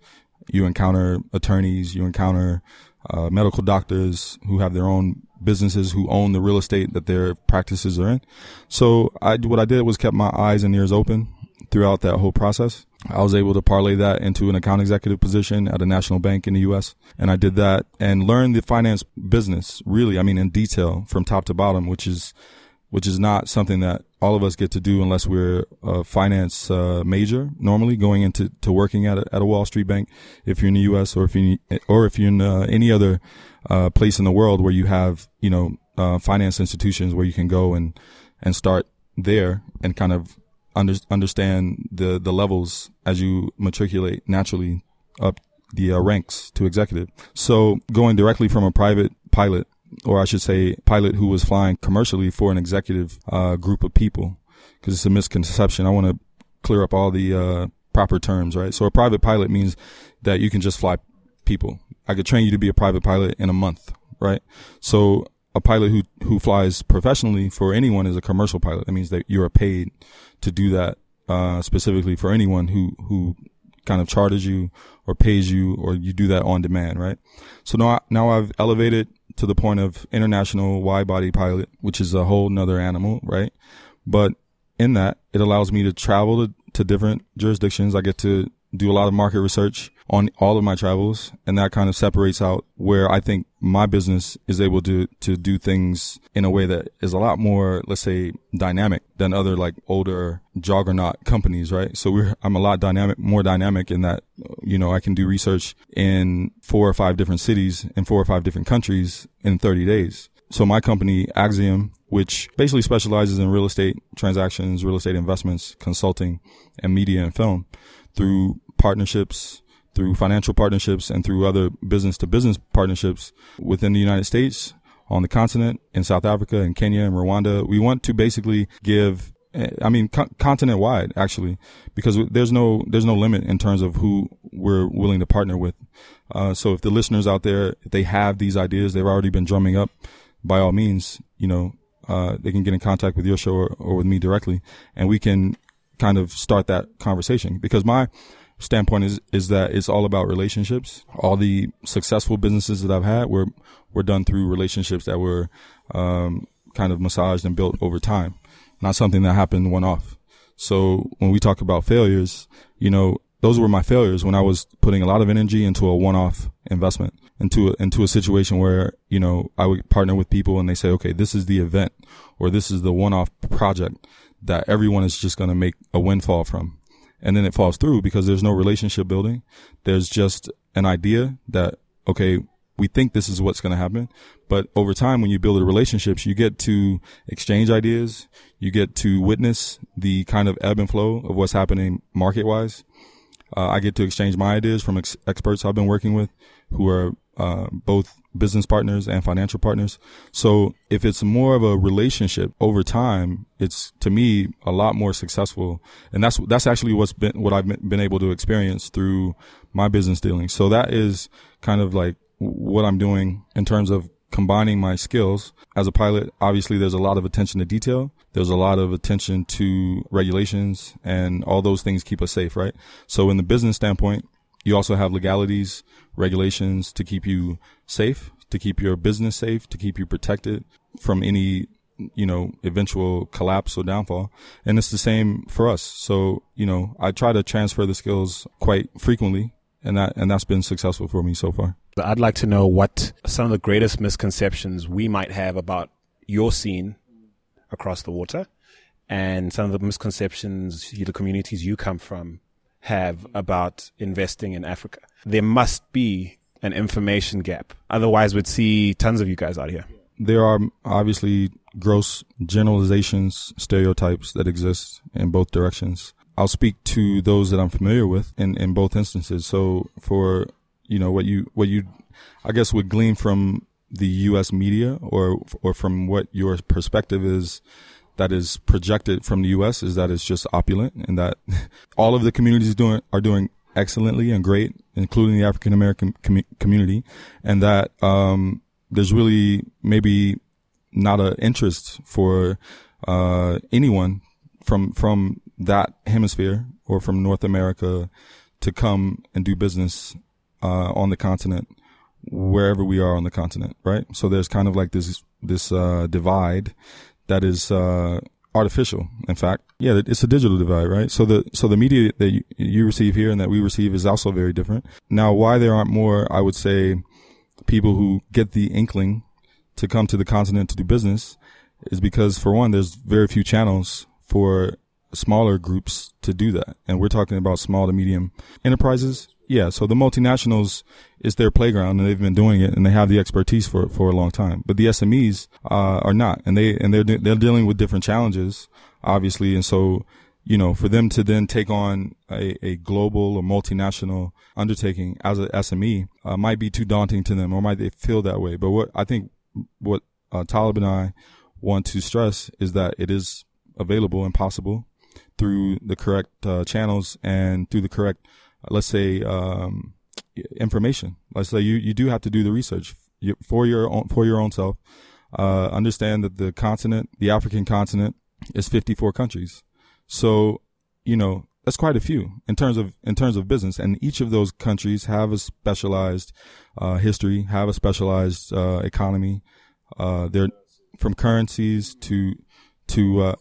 You encounter attorneys, you encounter uh, medical doctors who have their own businesses who own the real estate that their practices are in. So I, what I did was kept my eyes and ears open throughout that whole process. I was able to parlay that into an account executive position at a national bank in the U.S. And I did that and learned the finance business really, I mean, in detail from top to bottom, which is which is not something that all of us get to do unless we're a finance uh, major normally going into to working at a, at a Wall Street bank. If you're in the US or if you or if you're in uh, any other uh, place in the world where you have you know uh, finance institutions where you can go and and start there and kind of under, understand the the levels as you matriculate naturally up the uh, ranks to executive. So going directly from a private pilot or I should say, pilot who was flying commercially for an executive uh, group of people, because it's a misconception. I want to clear up all the uh, proper terms, right? So a private pilot means that you can just fly people. I could train you to be a private pilot in a month, right? So a pilot who who flies professionally for anyone is a commercial pilot. That means that you're paid to do that uh, specifically for anyone who who kind of charters you or pays you or you do that on demand, right? So now I, now I've elevated to the point of international wide body pilot, which is a whole nother animal, right? But in that, it allows me to travel to, to different jurisdictions. I get to do a lot of market research on all of my travels. And that kind of separates out where I think my business is able to, to do things in a way that is a lot more, let's say, dynamic than other like older juggernaut companies, right? So we're, I'm a lot dynamic, more dynamic in that, you know, I can do research in four or five different cities in four or five different countries in 30 days. So my company, Axiom, which basically specializes in real estate transactions, real estate investments, consulting, and media and film through partnerships, through financial partnerships and through other business to business partnerships within the United States, on the continent, in South Africa, in Kenya, and Rwanda. We want to basically give eh, I mean, co- continent wide, actually, because there's no, there's no limit in terms of who we're willing to partner with. Uh, so if the listeners out there, if they have these ideas, they've already been drumming up, by all means, you know, uh, they can get in contact with your show or, or with me directly and we can kind of start that conversation because my, standpoint is is that it's all about relationships. All the successful businesses that I've had were were done through relationships that were um, kind of massaged and built over time, not something that happened one off. So when we talk about failures, you know, those were my failures when I was putting a lot of energy into a one-off investment, into a, into a situation where you know I would partner with people and they say, okay, this is the event or this is the one-off project that everyone is just going to make a windfall from and then it falls through because there's no relationship building. There's just an idea that, okay, we think this is what's going to happen. But over time, when you build the relationships, you get to exchange ideas. You get to witness the kind of ebb and flow of what's happening market wise. Uh, I get to exchange my ideas from ex- experts I've been working with who are uh, both business partners and financial partners. So if it's more of a relationship over time, it's to me a lot more successful. And that's, that's actually what's been, what I've been able to experience through my business dealings. So that is kind of like what I'm doing in terms of combining my skills as a pilot. Obviously, there's a lot of attention to detail. There's a lot of attention to regulations and all those things keep us safe, right? So in the business standpoint, you also have legalities, regulations to keep you safe, to keep your business safe, to keep you protected from any, you know, eventual collapse or downfall. And it's the same for us. So, you know, I try to transfer the skills quite frequently and that, and that's been successful for me so far.
I'd like to know what some of the greatest misconceptions we might have about your scene across the water and some of the misconceptions the communities you come from have about investing in Africa. There must be an information gap. Otherwise, we'd see tons of you guys out here.
There are obviously gross generalizations, stereotypes that exist in both directions. I'll speak to those that I'm familiar with in, in both instances. So for, you know, what you, what you, I guess would glean from the U.S. media or, or from what your perspective is that is projected from the U.S. is that it's just opulent and that all of the communities doing are doing excellently and great, including the African American com- community, and that um, there's really maybe not an interest for uh, anyone from from that hemisphere or from North America to come and do business uh, on the continent wherever we are on the continent, right? So there's kind of like this this uh, divide that is uh, artificial. In fact, yeah, it's a digital divide, right? So the so the media that you, you receive here and that we receive is also very different. Now, why there aren't more, I would say, people who get the inkling to come to the continent to do business is because, for one, there's very few channels for smaller groups to do that, and we're talking about small to medium enterprises yeah, so the multinationals is their playground and they've been doing it and they have the expertise for for a long time. But the SMEs uh, are not, and they and they're they're dealing with different challenges, obviously, and so you know for them to then take on a, a global or multinational undertaking as a SME uh, might be too daunting to them, or might they feel that way. But what I think what uh, Talib and I want to stress is that it is available and possible through the correct uh, channels and through the correct let's say, um, information. Let's say you, you do have to do the research for your own, for your own self. Uh, understand that the continent, the African continent is 54 countries. So, you know, that's quite a few in terms of, in terms of business. And each of those countries have a specialized, uh, history, have a specialized, uh, economy. Uh, they're from currencies to, to, uh,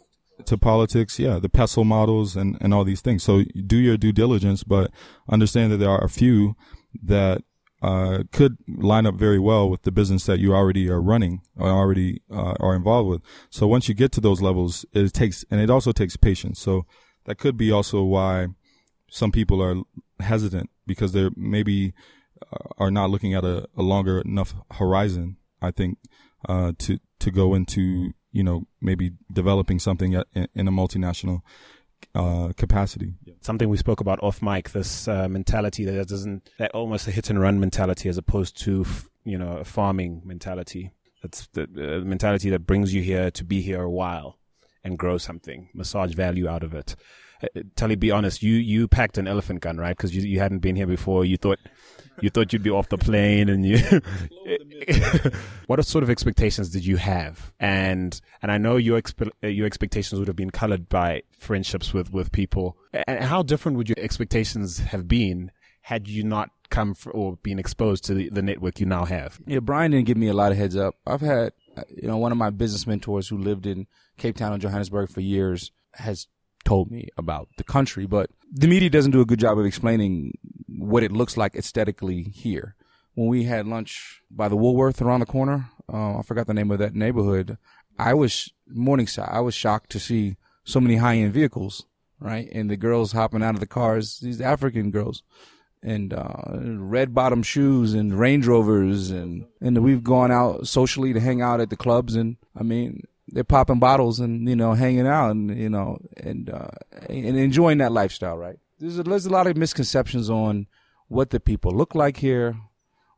to politics. Yeah, the pestle models and, and all these things. So do your due diligence, but understand that there are a few that uh, could line up very well with the business that you already are running or already uh, are involved with. So once you get to those levels, it takes and it also takes patience. So that could be also why some people are hesitant because they're maybe uh, are not looking at a, a longer enough horizon. I think uh, to to go into you know maybe developing something in, a multinational uh, capacity.
Something we spoke about off mic. This uh, mentality that doesn't that almost a hit and run mentality as opposed to you know a farming mentality. That's the uh, mentality that brings you here to be here a while and grow something, massage value out of it. Tali, be honest. You you packed an elephant gun, right? Because you you hadn't been here before. You thought you thought you'd be off the plane, and you. what sort of expectations did you have? And and I know your expe- your expectations would have been colored by friendships with with people. And how different would your expectations have been had you not come for, or been exposed to the, the network you now have?
Yeah, Brian didn't give me a lot of heads up. I've had you know one of my business mentors who lived in Cape Town and Johannesburg for years has told me about the country, but the media doesn't do a good job of explaining what it looks like aesthetically here. When we had lunch by the Woolworth around the corner, uh, I forgot the name of that neighborhood. I was morning Morningside. I was shocked to see so many high end vehicles, right? And the girls hopping out of the cars, these African girls, and uh, red bottom shoes and Range Rovers, and and we've gone out socially to hang out at the clubs, and I mean they're popping bottles and you know hanging out and you know and uh, and enjoying that lifestyle, right? There's a, there's a lot of misconceptions on what the people look like here,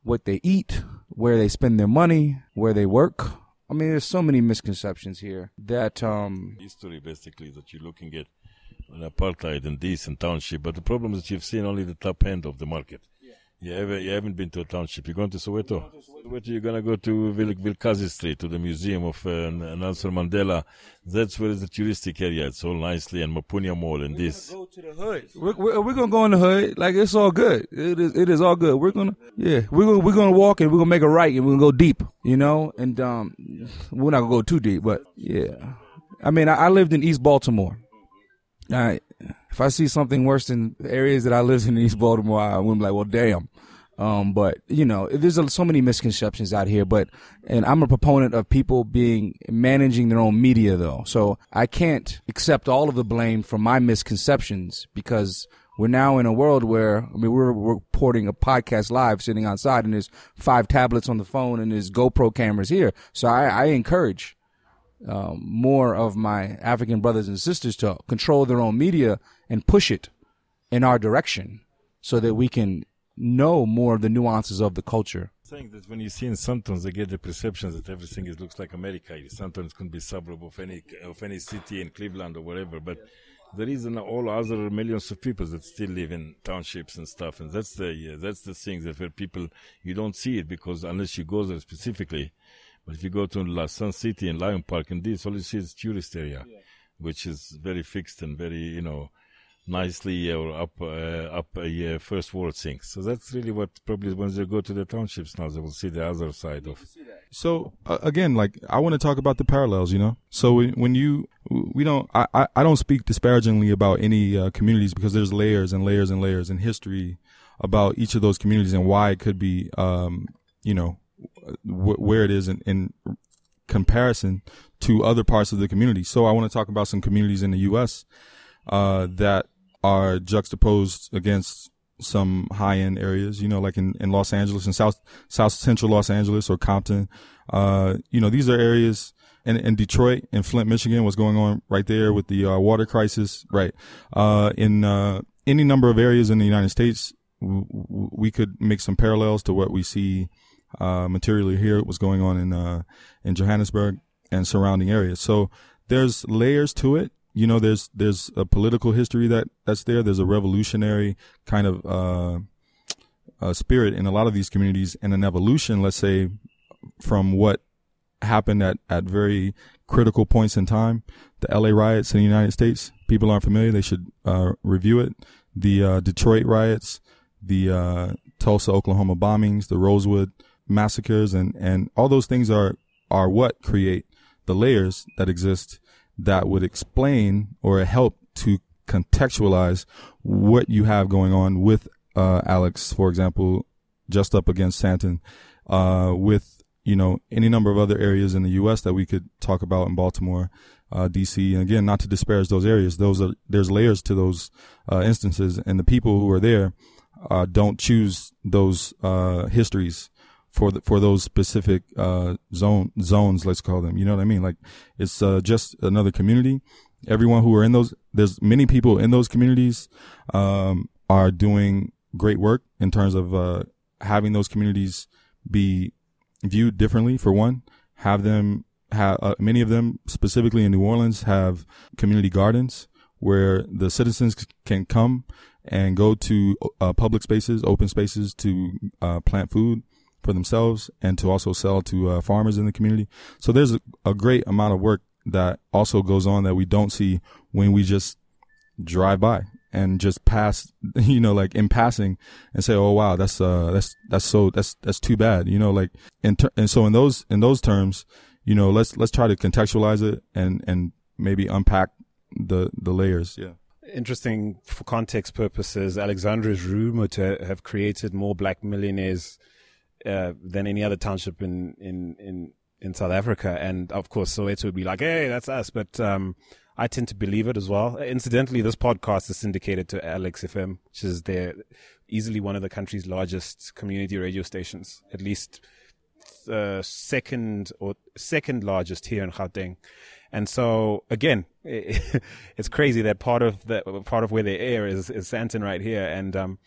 what they eat, where they spend their money, where they work. I mean, there's so many misconceptions here that um
history basically that you're looking at an apartheid and this and township, but the problem is that you've seen only the top end of the market. You, ever, you haven't been to a township. You're going to Soweto? Soweto, you're going to go to Vil- Vilakazi Street, to the Museum of uh, Nelson Mandela. That's where the touristic area. It's all nicely, and Maponya Mall and this.
Gonna Go to the hood. We're, we're, we're, gonna go in the hood. Like it's all good. It is. It is all good. We're gonna. Yeah. We're gonna. We're gonna walk and we're gonna make a right and we're gonna go deep. You know. And um, we're not gonna go too deep, but yeah. I mean, I, I lived in East Baltimore. All right if I see something worse than areas that I live in in East Baltimore, I wouldn't be like, well, damn. Um, but you know, there's so many misconceptions out here. But and I'm a proponent of people being managing their own media, though. So I can't accept all of the blame for my misconceptions because we're now in a world where I mean we're reporting a podcast live, sitting outside, and there's five tablets on the phone and there's GoPro cameras here. So I, I encourage um, more of my African brothers and sisters to control their own media and push it in our direction so that we can know more of the nuances of the culture.
Saying that when you see in Sandton, they get the perception that everything is, looks like America. Sandton can be suburb of any of any city in Cleveland or whatever, but there is all other millions of people that still live in townships and stuff, and that's the yeah, that's the thing that where people you don't see it because unless you go there specifically. But if you go to La Sun City and Lion Park and this, all you see is tourist area, yeah. which is very fixed and very you know nicely or up uh, up a uh, first world things. So that's really what probably when they go to the townships now they will see the other side of.
So uh, again, like I want to talk about the parallels, you know. So when you we don't I I don't speak disparagingly about any uh, communities because there's layers and layers and layers in history about each of those communities and why it could be um you know where it is in, in comparison to other parts of the community. So I want to talk about some communities in the U.S. Uh, that are juxtaposed against some high end areas, you know, like in, in Los Angeles and South, South Central Los Angeles or Compton. Uh, you know, these are areas in, in Detroit and Flint, Michigan, what's going on right there with the uh, water crisis, right? Uh, in, uh, any number of areas in the United States, w- w- we could make some parallels to what we see, uh, materially here, what's going on in, uh, in Johannesburg and surrounding areas. So there's layers to it you know, there's there's a political history that that's there. There's a revolutionary kind of uh, uh, spirit in a lot of these communities, and an evolution, let's say, from what happened at at very critical points in time. The L.A. riots in the United States. People aren't familiar. They should uh, review it. The uh, Detroit riots, the uh, Tulsa, Oklahoma bombings, the Rosewood massacres, and and all those things are are what create the layers that exist that would explain or help to contextualize what you have going on with uh, Alex, for example, just up against Sandton, uh, with you know any number of other areas in the U.S. that we could talk about in Baltimore, uh, D.C. And again, not to disparage those areas. Those are there's layers to those uh, instances, and the people who are there uh, don't choose those uh, histories for the, for those specific zone zones. Let's call them. You know what I mean? Like it's just another community everyone who are in those, there's many people in those communities, um, are doing great work in terms of, uh, having those communities be viewed differently for one, have them have, uh, many of them specifically in New Orleans have community gardens where the citizens c- can come and go to uh, public spaces, open spaces to uh, plant food for themselves and to also sell to uh, farmers in the community. So there's a, a, great amount of work that also goes on that we don't see when we just drive by and just pass, you know, like in passing and say, "Oh wow, that's uh, that's that's so that's that's too bad," you know, like and ter- and so in those in those terms, you know, let's let's try to contextualize it and and maybe unpack the the layers. Yeah.
Interesting for context purposes. Alexandra is rumored to have created more black millionaires uh, than any other township in in in in South Africa. And of course, Soweto would be like, hey, that's us. But um, I tend to believe it as well. Incidentally, this podcast is syndicated to Alex FM, which is their easily one of the country's largest community radio stations, at least uh, second or second largest here in Gauteng. And so again, it's crazy that part of the part of where they air is is Sandton right here, and um,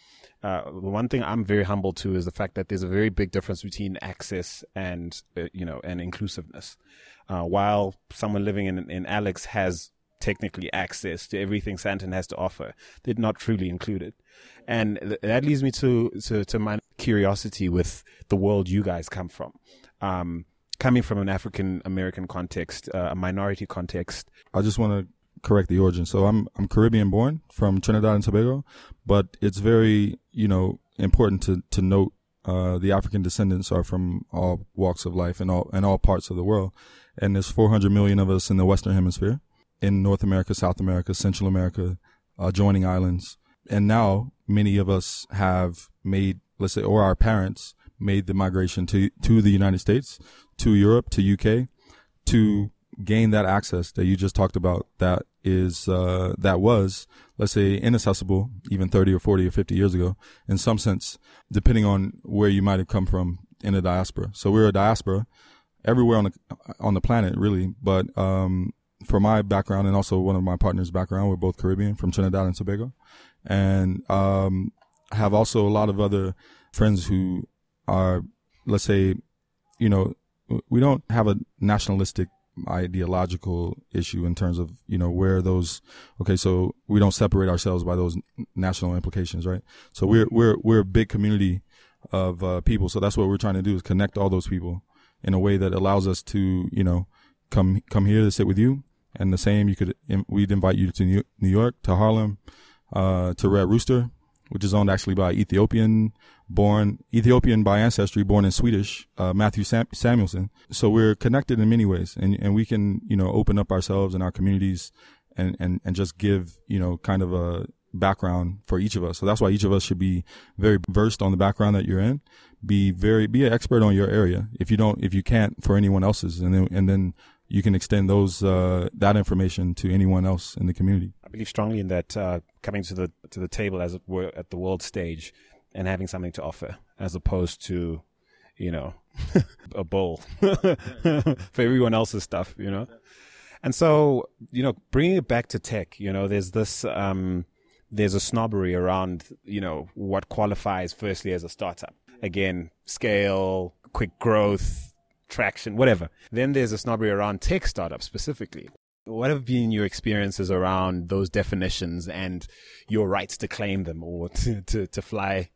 uh, the one thing I'm very humble to is the fact that there's a very big difference between access and uh, you know and inclusiveness. Uh, while someone living in in Alex has technically access to everything Sandton has to offer, they're not truly included, and th- that leads me to, to to my curiosity with the world you guys come from. Um, coming from an African American context, uh, a minority context.
I just want to correct the origin. So I'm I'm Caribbean born from Trinidad and Tobago, but it's very you know important to to note uh, the African descendants are from all walks of life and all and all parts of the world, and there's 400 million of us in the Western Hemisphere, in North America, South America, Central America, adjoining islands, and now many of us have made let's say or our parents made the migration to to the United States, to Europe, to UK, to gain that access that you just talked about that is uh, that was let's say inaccessible even 30 or 40 or 50 years ago in some sense depending on where you might have come from in the diaspora. So we're a diaspora everywhere on the on the planet really. But um, for my background and also one of my partners background we're both caribbean from trinidad and tobago. And um, have also a lot of other friends who are let's say you know we don't have a nationalistic ideological issue in terms of you know where those okay so we don't separate ourselves by those national implications right? So we're we're we're a big community of uh, people. So that's what we're trying to do is connect all those people in a way that allows us to you know come come here to sit with you. And the same you could we'd invite you to New York to Harlem uh, to Red Rooster which is owned actually by Ethiopian born Ethiopian by ancestry, born in Swedish, uh, Matthew Sam- Samuelsson. So we're connected in many ways, and and we can you know open up ourselves and our communities, and and and just give you know kind of a background for each of us. So that's why each of us should be very versed on the background that you're in. Be very be an expert on your area. If you don't, if you can't for anyone else's, and then and then you can extend those uh, that information to anyone else in the community.
I believe strongly in that uh, coming to the to the table as it were at the world stage and having something to offer as opposed to, you know, a bowl for everyone else's stuff, you know? And so, you know, bringing it back to tech, you know, there's this, um, there's a snobbery around, you know, what qualifies firstly as a startup. Again, scale, quick growth, traction, whatever. Then there's a snobbery around tech startups specifically. What have been your experiences around those definitions and your rights to claim them or to, to, to fly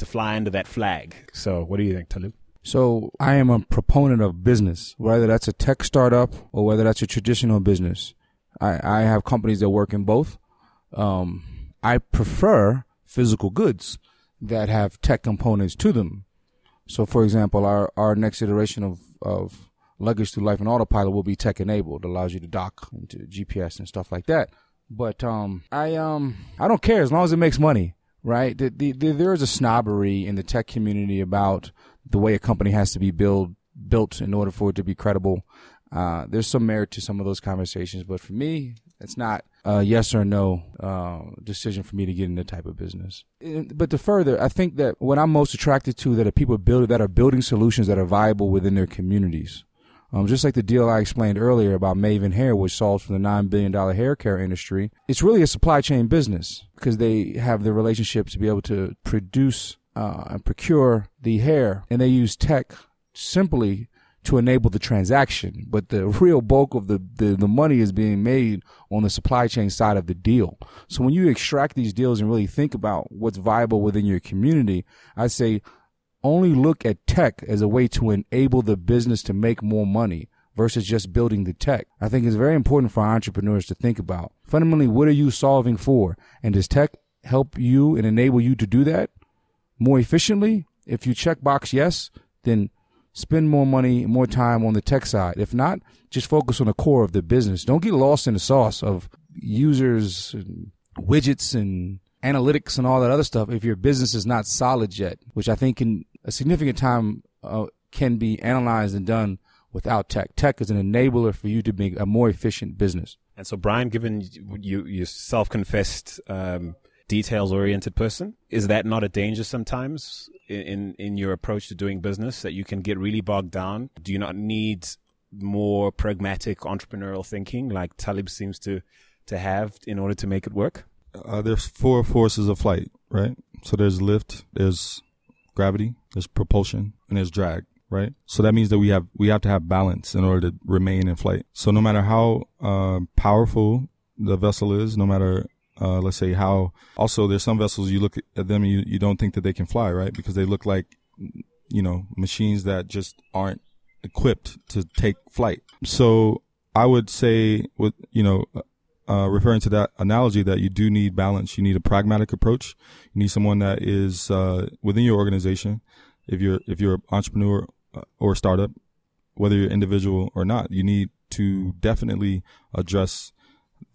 to fly under that flag. So, what do you think, Talib?
So, I am a proponent of business, whether that's a tech startup or whether that's a traditional business. I, I have companies that work in both. Um, I prefer physical goods that have tech components to them. So, for example, our, our next iteration of, of luggage through life and autopilot will be tech enabled. Allows you to dock into GPS and stuff like that. But um, I um, I don't care as long as it makes money, right? The, the, the, there is a snobbery in the tech community about the way a company has to be built built in order for it to be credible. Uh, there's some merit to some of those conversations, but for me, it's not a yes or no uh, decision for me to get in the type of business. But to further, I think that what I'm most attracted to that are people build that are building solutions that are viable within their communities. Um, just like the deal I explained earlier about Mayvenn Hair, which solves for the $9 billion hair care industry, it's really a supply chain business because they have the relationship to be able to produce uh, and procure the hair, and they use tech simply to enable the transaction, but the real bulk of the, the, the, money is being made on the supply chain side of the deal. So when you extract these deals and really think about what's viable within your community, I'd say only look at tech as a way to enable the business to make more money versus just building the tech. I think it's very important for entrepreneurs to think about fundamentally what are you solving for? And does tech help you and enable you to do that more efficiently? If you check box yes, then spend more money, more time on the tech side. If not, just focus on the core of the business. Don't get lost in the sauce of users and widgets and analytics and all that other stuff if your business is not solid yet, which I think can a significant time uh, can be analyzed and done without tech. Tech is an enabler for you to make a more efficient business.
And so, Brian, given you you self-confessed um, details-oriented person, is that not a danger sometimes in in your approach to doing business that you can get really bogged down? Do you not need more pragmatic entrepreneurial thinking like Talib seems to to have in order to make it work?
Uh, there's four forces of flight, right? So there's lift, there's gravity, there's propulsion, and there's drag, right? So that means that we have we have to have balance in order to remain in flight. So no matter how uh, powerful the vessel is, no matter uh, let's say how also there's some vessels you look at them you, you don't think that they can fly, right? Because they look like, you know, machines that just aren't equipped to take flight. So I would say with, you know, uh, referring to that analogy that you do need balance. You need a pragmatic approach. You need someone that is, uh, within your organization. If you're, if you're an entrepreneur uh, or startup, whether you're individual or not, you need to definitely address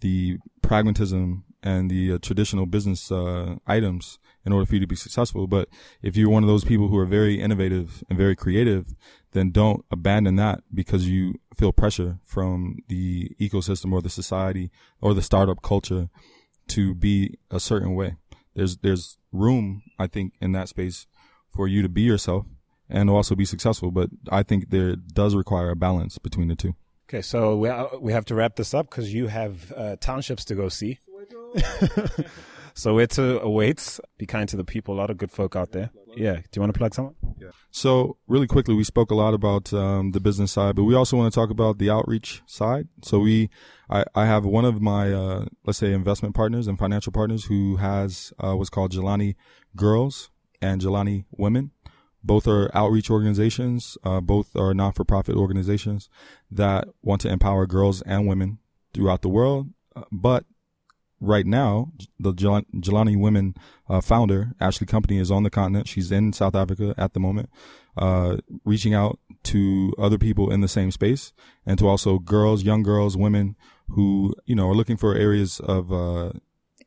the pragmatism and the uh, traditional business uh, items in order for you to be successful. But if you're one of those people who are very innovative and very creative, then don't abandon that because you feel pressure from the ecosystem or the society or the startup culture to be a certain way. There's there's room, I think, in that space for you to be yourself and also be successful. But I think there does require a balance between the two.
Okay, so we we have to wrap this up because you have uh, townships to go see. so Soweto awaits. Be kind to the people. A lot of good folk out there. Yeah. Do you want to plug someone?
Yeah. So really quickly, we spoke a lot about um, the business side, but we also want to talk about the outreach side. So we, I, I have one of my, uh, let's say investment partners and financial partners who has, uh, what's called Jelani Girls and Jelani Women. Both are outreach organizations. Uh, both are non-for-profit organizations that want to empower girls and women throughout the world. Uh, but right now, the Jelani Women uh, founder, Ashley Company, is on the continent. She's in South Africa at the moment, uh, reaching out to other people in the same space and to also girls, young girls, women who, you know, are looking for areas of, uh,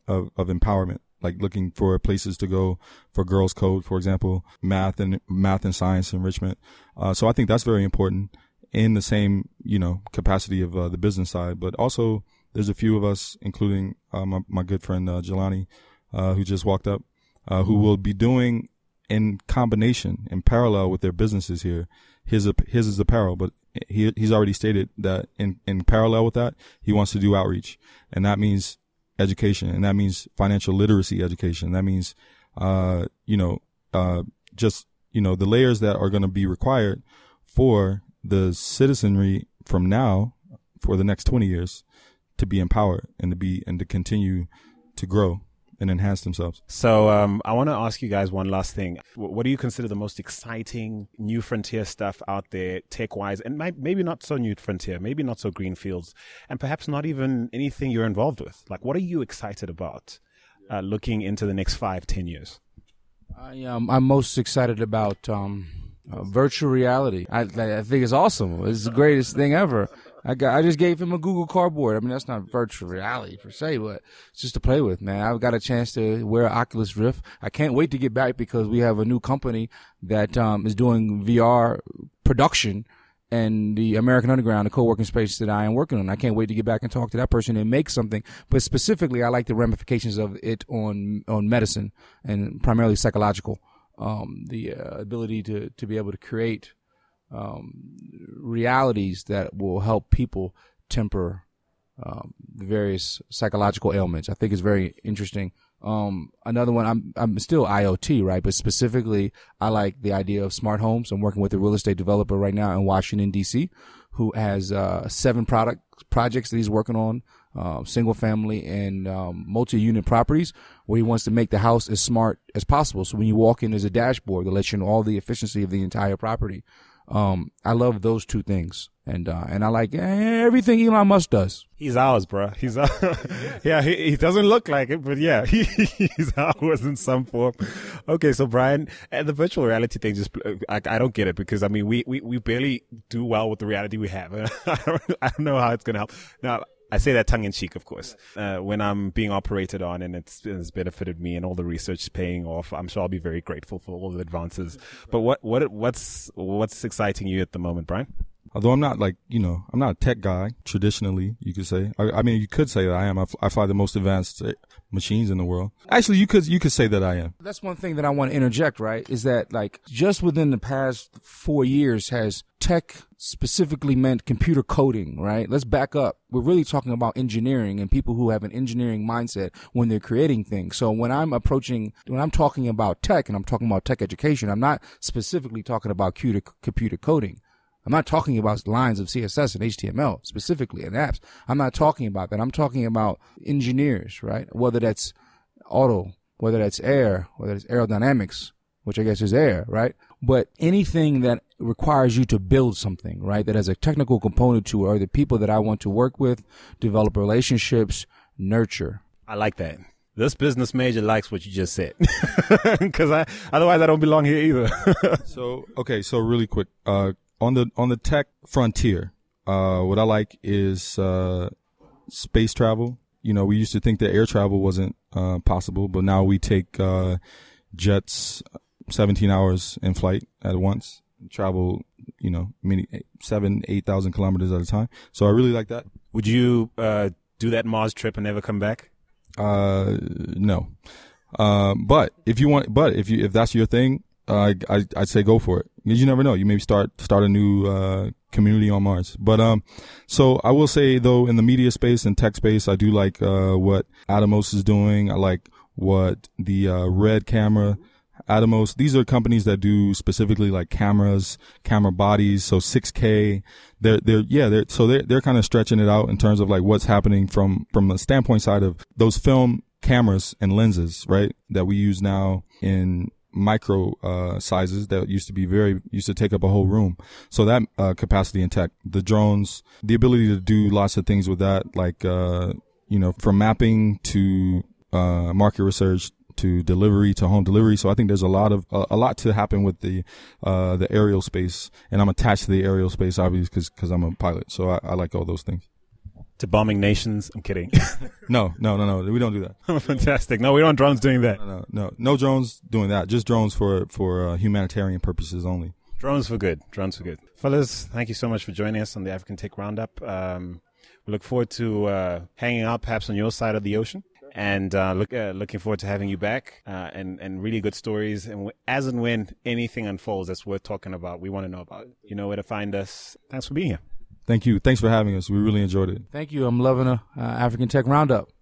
of, of empowerment. Like looking for places to go for girls code, for example, math and math and science enrichment. Uh, so I think that's very important in the same, you know, capacity of uh, the business side, but also there's a few of us, including uh, my, my, good friend uh, Jelani, uh, who just walked up, uh, who will be doing in combination, in parallel with their businesses here. His his is apparel, but he he's already stated that in in parallel with that, he wants to do outreach, and that means education, and that means financial literacy education. That means, uh, you know, uh, just you know the layers that are going to be required for the citizenry from now for the next 20 years to be empowered and to be and to continue to grow and enhance themselves.
So um, I want to ask you guys one last thing. What do you consider the most exciting new frontier stuff out there, tech wise, and maybe not so new frontier, maybe not so green fields, and perhaps not even anything you're involved with? Like, what are you excited about uh, looking into the next five, ten years?
I um, I'm most excited about um, Uh, virtual reality. I, I think it's awesome. It's the greatest thing ever. I got, I just gave him a Google Cardboard. I mean, that's not virtual reality per se, but it's just to play with, man. I've got a chance to wear Oculus Rift. I can't wait to get back because we have a new company that, um, is doing VR production and the American Underground, the co-working space that I am working on. I can't wait to get back and talk to that person and make something. But specifically, I like the ramifications of it on, on medicine and primarily psychological. Um, the uh, ability to, to be able to create um, realities that will help people temper um, the various psychological ailments. I think is very interesting. Um, another one, I'm, I'm still IoT, right? But specifically, I like the idea of smart homes. I'm working with a real estate developer right now in Washington, DC, who has, uh, seven product projects that he's working on, uh, single family and, um, multi-unit properties where he wants to make the house as smart as possible. So when you walk in, there's a dashboard that lets you know all the efficiency of the entire property. Um, I love those two things, and uh, and I like everything Elon Musk does.
He's ours, bro. He's ours. yeah, he, he doesn't look like it, but yeah, he, he's ours in some form. Okay, so Brian, and the virtual reality thing, just I, I don't get it because I mean, we, we, we barely do well with the reality we have. I don't, know how it's gonna help. Now, I say that tongue in cheek, of course. Uh, when I'm being operated on and it's, it's benefited me and all the research is paying off, I'm sure I'll be very grateful for all the advances. But what, what, what's, what's exciting you at the moment, Brian?
Although I'm not like, you know, I'm not a tech guy traditionally, you could say. I, I mean, you could say that I am. I, I fly the most advanced machines in the world. Actually, you could, you could say that I am.
That's one thing that I want to interject, right? Is that like just within the past four years has tech specifically meant computer coding, right? Let's back up. We're really talking about engineering and people who have an engineering mindset when they're creating things. So when I'm approaching, when I'm talking about tech and I'm talking about tech education, I'm not specifically talking about computer coding. I'm not talking about lines of CSS and HTML specifically and apps. I'm not talking about that. I'm talking about engineers, right? Whether that's auto, whether that's air, whether it's aerodynamics, which I guess is air, right? But anything that requires you to build something, right? That has a technical component to it, are the people that I want to work with, develop relationships, nurture.
I like that this business major likes what you just said because I otherwise I don't belong here either.
so okay, so really quick, uh, on the on the tech frontier, uh, what I like is uh, space travel. You know, we used to think that air travel wasn't uh, possible, but now we take uh, jets 17 hours in flight at once, travel, you know, many seven, eight thousand kilometers at a time. So I really like that.
Would you uh, do that Mars trip and never come back?
Uh, no. Uh, but if you want, but if you if that's your thing, uh, I, I would say go for it you never know. You maybe start start a new uh, community on Mars. But um, so I will say though, in the media space and tech space, I do like uh, what Atomos is doing. I like what the uh, Red Camera. Atomos, these are companies that do specifically like cameras, camera bodies, so 6K. They're, they're, yeah, they're, so they're, they're kind of stretching it out in terms of like what's happening from, from a standpoint side of those film cameras and lenses, right? That we use now in micro uh, sizes that used to be very used to take up a whole room. So that uh, capacity in tech, the drones, the ability to do lots of things with that, like uh, you know, from mapping to uh, market research to delivery to home delivery. So I think there's a lot of a lot to happen with the uh, the aerial space, and I'm attached to the aerial space obviously because because I'm a pilot. So I, I like all those things
to bombing nations. I'm kidding.
no, no, no, no. We don't do that.
Fantastic. No, we don't drones doing that.
No, no, no, no drones doing that. Just drones for for uh, humanitarian purposes only.
Drones for good. Drones for good. Fellas, thank you so much for joining us on the African Tech Roundup. Um, we look forward to uh, hanging out perhaps on your side of the ocean. And uh, look, uh, looking forward to having you back uh, and and really good stories. And w- as and when anything unfolds that's worth talking about, we want to know about. It. You know where to find us. Thanks for being here.
Thank you. Thanks for having us. We really enjoyed it.
Thank you. I'm loving a uh, African Tech Roundup.